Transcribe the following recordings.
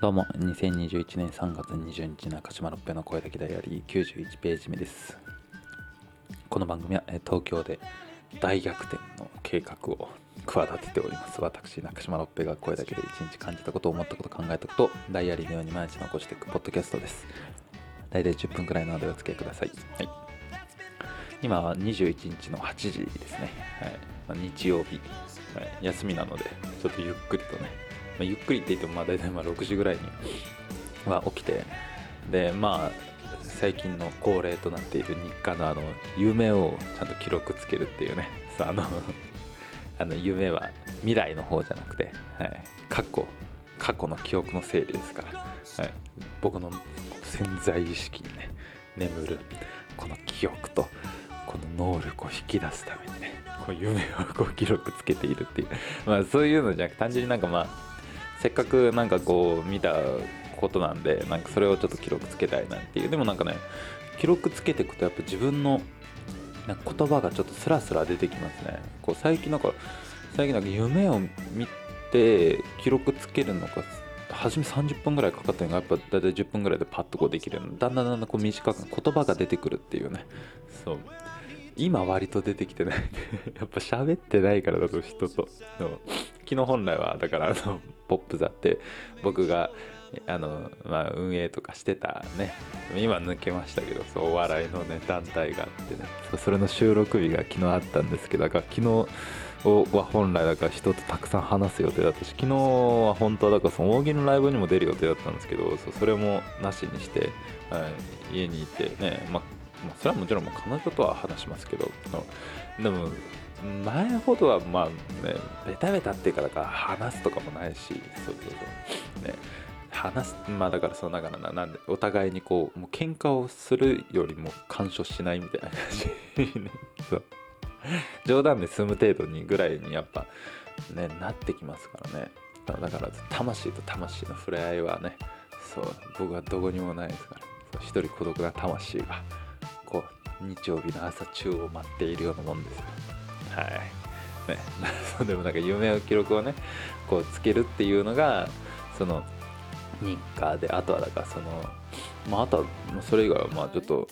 どうも2021年3月20日中島六平の声だけダイアリー91ページ目です。この番組は東京で大逆転の計画を企てております。私中島六平が声だけで一日感じたこと思ったこと考えたことダイアリーのように毎日残していくポッドキャストです。大体10分くらいなのでお付き合いください、はい、今は21日の8時ですね、はい。ま日曜日、はい、休みなのでちょっとゆっくりとね、まあ、ゆっくりって言ってもまあ大体まあ6時ぐらいには起きてでまあ最近の恒例となっている日課のあの夢をちゃんと記録つけるっていうねさあの あの夢は未来の方じゃなくて、はい、過去。過去の記憶の整理ですから、はい、僕の潜在意識にね眠る。この記憶とこの能力を引き出すためにねこう夢をこう記録つけているっていう。まあそういうのじゃなく単純になんかまあせっかくなんかこう見たことなんでなんかそれをちょっと記録つけたいなっていう。でもなんかね記録つけていくとやっぱ自分のなんか言葉がちょっとスラスラ出てきますね。こう最近なんか最近なんか夢を見て記録つけるのが初め30分ぐらいかかったのがやっぱ大体10分ぐらいでパッとこうできるようにだんだんだんだんこう短く言葉が出てくるっていうね。そう。今割と出てきてない。やっぱ喋ってないからだと人と。昨日本来はだからあのポップ座って僕があの、まあ、運営とかしてたね今抜けましたけどそうお笑いのね団体があってねそれの収録日が昨日あったんですけどだから昨日は本来だから人とたくさん話す予定だったし昨日は本当はだからその大喜利のライブにも出る予定だったんですけどそそれもなしにして、はい、家にいてねまあまあ、それはもちろんもう彼女とは話しますけどでも前ほどはまあねベタベタっていうかだから話すとかもないしそうそうそう。ね。話すまあだからそのだからななんでお互いにこうもう喧嘩をするよりも干渉しないみたいな感じにそう。冗談で済む程度にぐらいにやっぱねなってきますからね。だから魂と魂の触れ合いはねそう僕はどこにもないですから。一人孤独な魂がこう日曜日の朝中を待っているようなもんですよはい。ね。でもなんか夢を記録をねこうつけるっていうのがその日課であとはだからそのまああとはそれ以外はまあちょっと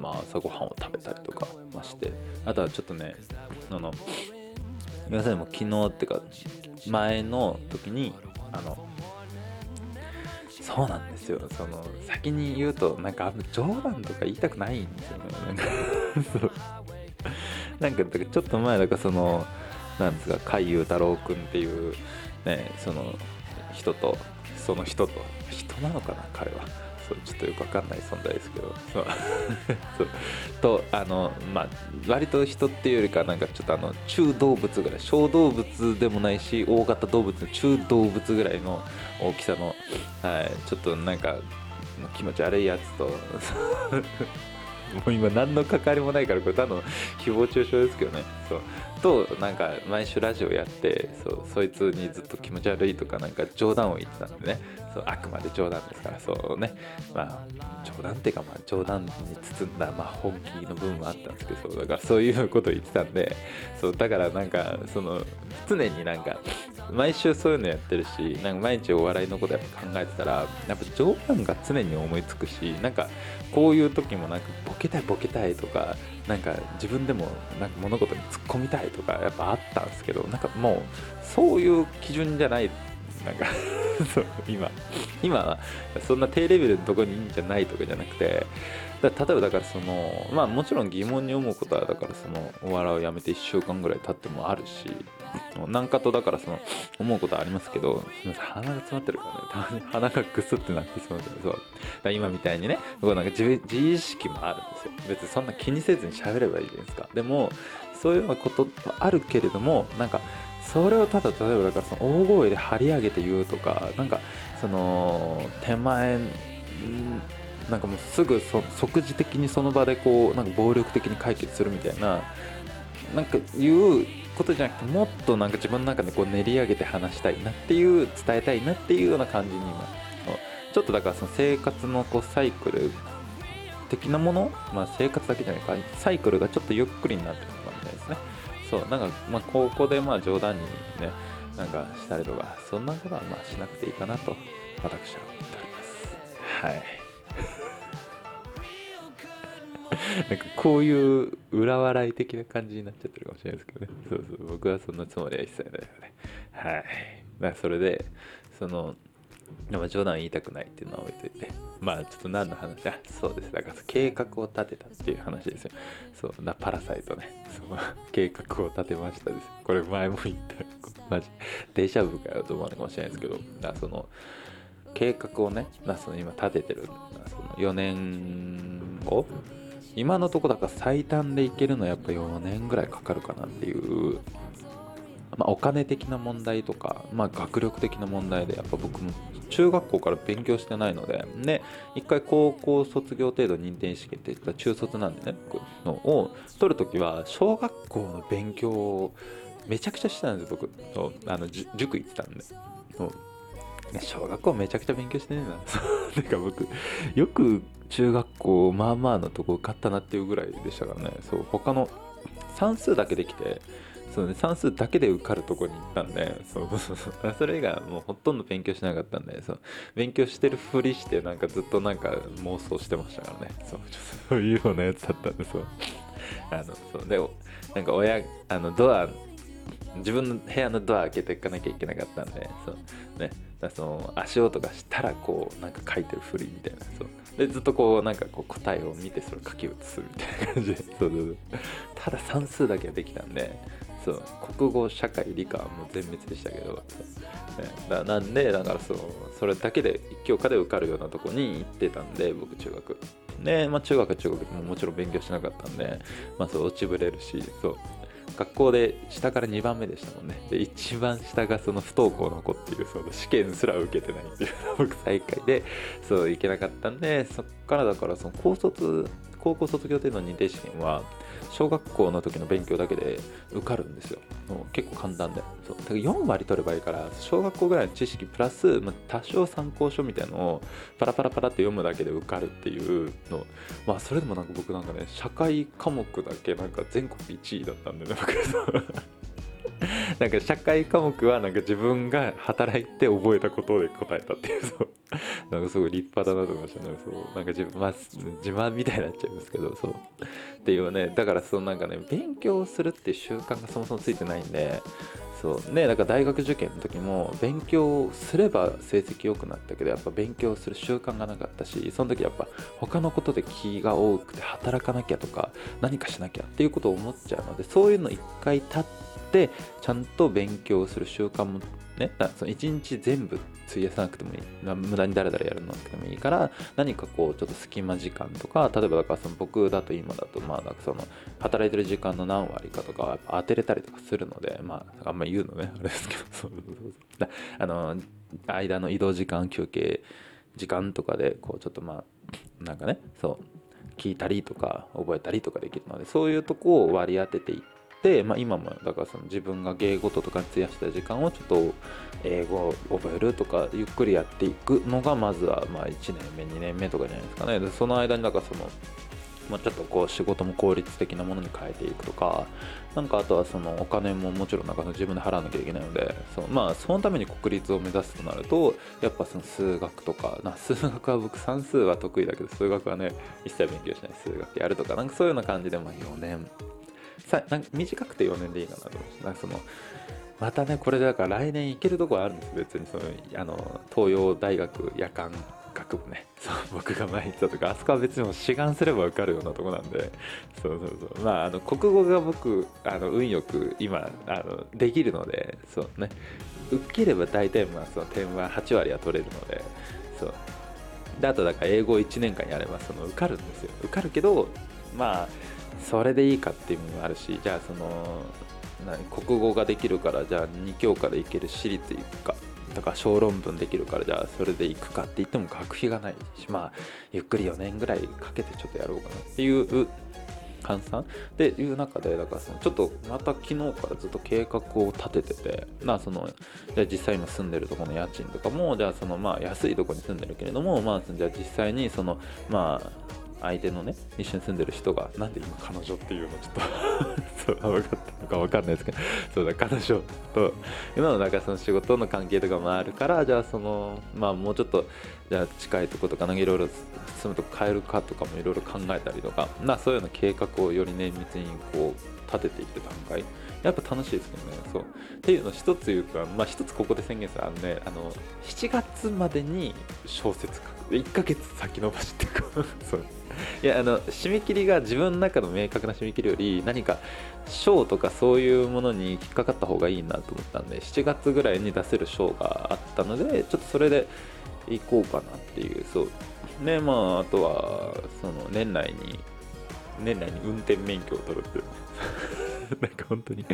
まあ朝ごはんを食べたりとかましてあとはちょっとねあの皆さんも昨日っていうか前の時にあのそうなんですよ。その先に言うとなんか冗談とか言いたくないんですよね。なんかちょっと前だかそのなんですか海優太郎くんっていうねその人とその人と人なのかな彼は。そうちょっとよくわかんない存在ですけどそう。そう。とあのまあ割と人っていうよりかなんかちょっとあの中動物ぐらい小動物でもないし大型動物の中動物ぐらいの大きさの、はい、ちょっとなんか気持ち悪いやつと もう今何の関わりもないからこれただの誹謗中傷ですけどね。そう。となんか毎週ラジオやってそうそいつにずっと気持ち悪いとかなんか冗談を言ってたんでね。そうあくまで冗談ですからそうね。まあ冗談っていうかまあ冗談に包んだまあ本気の部分もあったんですけどそうだからそういうことを言ってたんでそうだからなんかその常になんか毎週そういうのやってるしなんか毎日お笑いのことやっぱ考えてたらやっぱ冗談が常に思いつくしなんかこういう時もなんかボケたいボケたいとかなんか自分でもなんか物事に突っ込みたいとかやっぱあったんですけどなんかもうそういう基準じゃないなんか そう今今はそんな低レベルのとこにいいんじゃないとかじゃなくてだ例えばだからそのまあもちろん疑問に思うことはだからそのお笑いをやめて1週間ぐらい経ってもあるし何かとだからその思うことはありますけどすみません鼻が詰まってるからね。たまに鼻がグスってなってしまうけどそう。だから今みたいにねこうなんか自自意識もあるんですよ。別にそんな気にせずに喋ればいいじゃないですか。でもそういうようなことはあるけれどもなんかそれをただ例えばだからその大声で張り上げて言うとかなんかその手前なんかもうすぐそ即時的にその場でこうなんか暴力的に解決するみたいななんかいうことじゃなくてもっとなんか自分の中でこう練り上げて話したいなっていう伝えたいなっていうような感じに今ちょっとだからその生活のこうサイクル的なもの、まあ、生活だけじゃないかサイクルがちょっとゆっくりになってるのかみたいですね。そうなんかまあここでまあ冗談にねなんかしたりとかそんなことはまあしなくていいかなと私は思っております。はい。なんかこういう裏笑い的な感じになっちゃってるかもしれないですけどね。そうそう僕はそんなつもりは一切ないので。はい。まあそれでそのでも冗談言いたくないっていうのは置いといて。まあちょっと何の話あそうです。だから計画を立てたっていう話ですよ。そうなパラサイトね。そう。計画を立てましたです。これ前も言った。マジ。デジャブかよと思うのかもしれないですけど。だその計画をねその今立ててるその4年後？今のとこだから最短でいけるのはやっぱ4年ぐらいかかるかなっていうまあ、お金的な問題とか、まあ、学力的な問題でやっぱ僕も中学校から勉強してないのでで一回高校卒業程度認定試験って言ったら中卒なんでねのを取るときは小学校の勉強をめちゃくちゃしてたんです僕あの塾行ってたんで。小学校めちゃくちゃ勉強してねえな てか僕よく中学校まあまあのとこ受かったなっていうぐらいでしたからねそう他の算数だけできてそうね、算数だけで受かるとこに行ったんで、そうそうそう。それ以外はもうほとんど勉強しなかったんで、そう。勉強してるふりして、なんかずっとなんか妄想してましたからね。そう、そういうようなやつだったんで、そう。あの、そう。で、なんか親、あの、ドア、自分の部屋のドア開けていかなきゃいけなかったんで、そう。ね。だその足音がしたらこうなんか書いてるふりみたいなそう。でずっとこうなんかこう答えを見てそれを書き写すみたいな感じで。そうそうそう。ただ算数だけはできたんでそう。国語社会理科はもう全滅でしたけど、ね、だなんでだからそうそれだけで一教科で受かるようなとこに行ってたんで僕中学。で、まあ、中学は中学でももちろん勉強しなかったんで、まあ、そう落ちぶれるしそう学校で下から2番目でしたもんね。で一番下がその不登校の子っていうその試験すら受けてないっていう僕最下位でそう行けなかったんでそっからだからその高卒高校卒業程度の認定試験は小学校の時の勉強だけで受かるんですよ。もう結構簡単で。そう。だから4割取ればいいから小学校ぐらいの知識プラス、まあ、多少参考書みたいのをパラパラパラって読むだけで受かるっていうの。まあそれでもなんか僕なんかね社会科目だけなんか全国1位だったんでね僕 なんか社会科目はなんか自分が働いて覚えたことで答えたっていうそう。なんかすごい立派だなと思いました。ねそう。なんか自まあ自慢みたいになっちゃいますけどそう。っていうね。だからそのなんかね勉強するっていう習慣がそもそもついてないんでそうねだから大学受験の時も勉強すれば成績良くなったけどやっぱ勉強する習慣がなかったしその時やっぱ他のことで気が多くて働かなきゃとか何かしなきゃっていうことを思っちゃうのでそういうの一回立ってちゃんと勉強する習慣もね。その1日全部費やさなくてもいい。無駄にだらだらやるのなくてもいいから何かこうちょっと隙間時間とか例えばだからその僕だと今だとまあなんかその働いてる時間の何割かとか当てれたりとかするのでまああんまり言うのね。あれですけど。そうあの間の移動時間休憩時間とかでこうちょっとまあなんかねそう聞いたりとか覚えたりとかできるのでそういうとこを割り当てていって、まあ、今もだからその自分が芸事とかに費やした時間をちょっと英語を覚えるとかゆっくりやっていくのがまずはまあ1年目2年目とかじゃないですかね。でその間にだからそのまあ、ちょっとこう仕事も効率的なものに変えていくとか、なんかあとはそのお金ももちろんなんか自分で払わなきゃいけないので、そのまあそのために国立を目指すとなると、やっぱその数学とか、な数学は僕算数は得意だけど、数学はね、一切勉強しない。数学やるとか、なんかそういうような感じで、まあ4年さなんか短くて4年でいいかなと思ってなんかそのまたねこれだから来年行けるとこあるんです別にそのあの東洋大学夜間学部ね。そう僕が前行ったとかあそこは別にも志願すれば受かるようなとこなんで。そうそうそう。まああの国語が僕あの運よく今あのできるのでそうね。受ければ大体まあその点は8割は取れるのでそう。であとだから英語1年間やればその受かるんですよ。受かるけどまあそれでいいかっていうのもあるしじゃあその何国語ができるからじゃあ2教科でいける私立行くか。だから小論文できるからじゃあそれで行くかって言っても学費がないしまあゆっくり4年ぐらいかけてちょっとやろうかなっていう換算？っていう中でだからそのちょっとまた昨日からずっと計画を立てててまあそのじゃあ実際今住んでるとこの家賃とかもじゃあそのまあ安いとこに住んでるけれどもまあじゃあ実際にそのまあ相手のね一緒に住んでる人がなんで今彼女っていうのちょっと そう分かったのか分かんないですけどそうだ彼女と今のなんかその仕事の関係とかもあるからじゃあそのまあもうちょっとじゃあ近いとことかなんかいろいろ住むとこ変えるかとかもいろいろ考えたりとかまあそういうような計画をより綿密にこう立てていく段階。やっぱ楽しいですけどね。そう。っていうの一つ言うかまあ一つここで宣言するあのねあの7月までに小説書く。1ヶ月先延ばしっていうか。そう。いやあの締め切りが自分の中の明確な締め切りより何か賞とかそういうものに引っかかった方がいいなと思ったんで7月ぐらいに出せる賞があったのでちょっとそれで行こうかなっていう。そう。でまああとはその年内に年内に運転免許を取るっていう。なんか本当に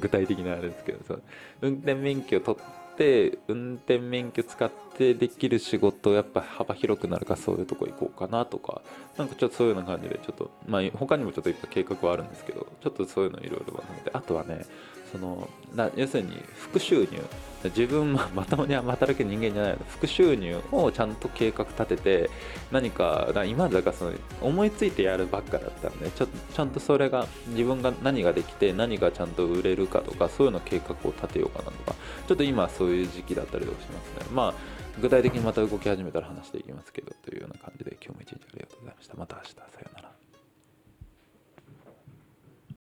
具体的なあれですけどそう。運転免許を取って運転免許使ってできる仕事やっぱ幅広くなるかそういうとこ行こうかなとかなんかちょっとそういうような感じでちょっとまあ他にもちょっといっぱい計画はあるんですけどちょっとそういうのいろいろまとめてあとはねその要するに副収入。自分ままともに働ける人間じゃないの副収入をちゃんと計画立てて何か今だからその思いついてやるばっかだったんでちょちゃんとそれが自分が何ができて何がちゃんと売れるかとかそういうの計画を立てようかなとか。ちょっと今そういう時期だったりとかしますね。まあ具体的にまた動き始めたら話していきますけどというような感じで今日も一日ありがとうございました。また明日。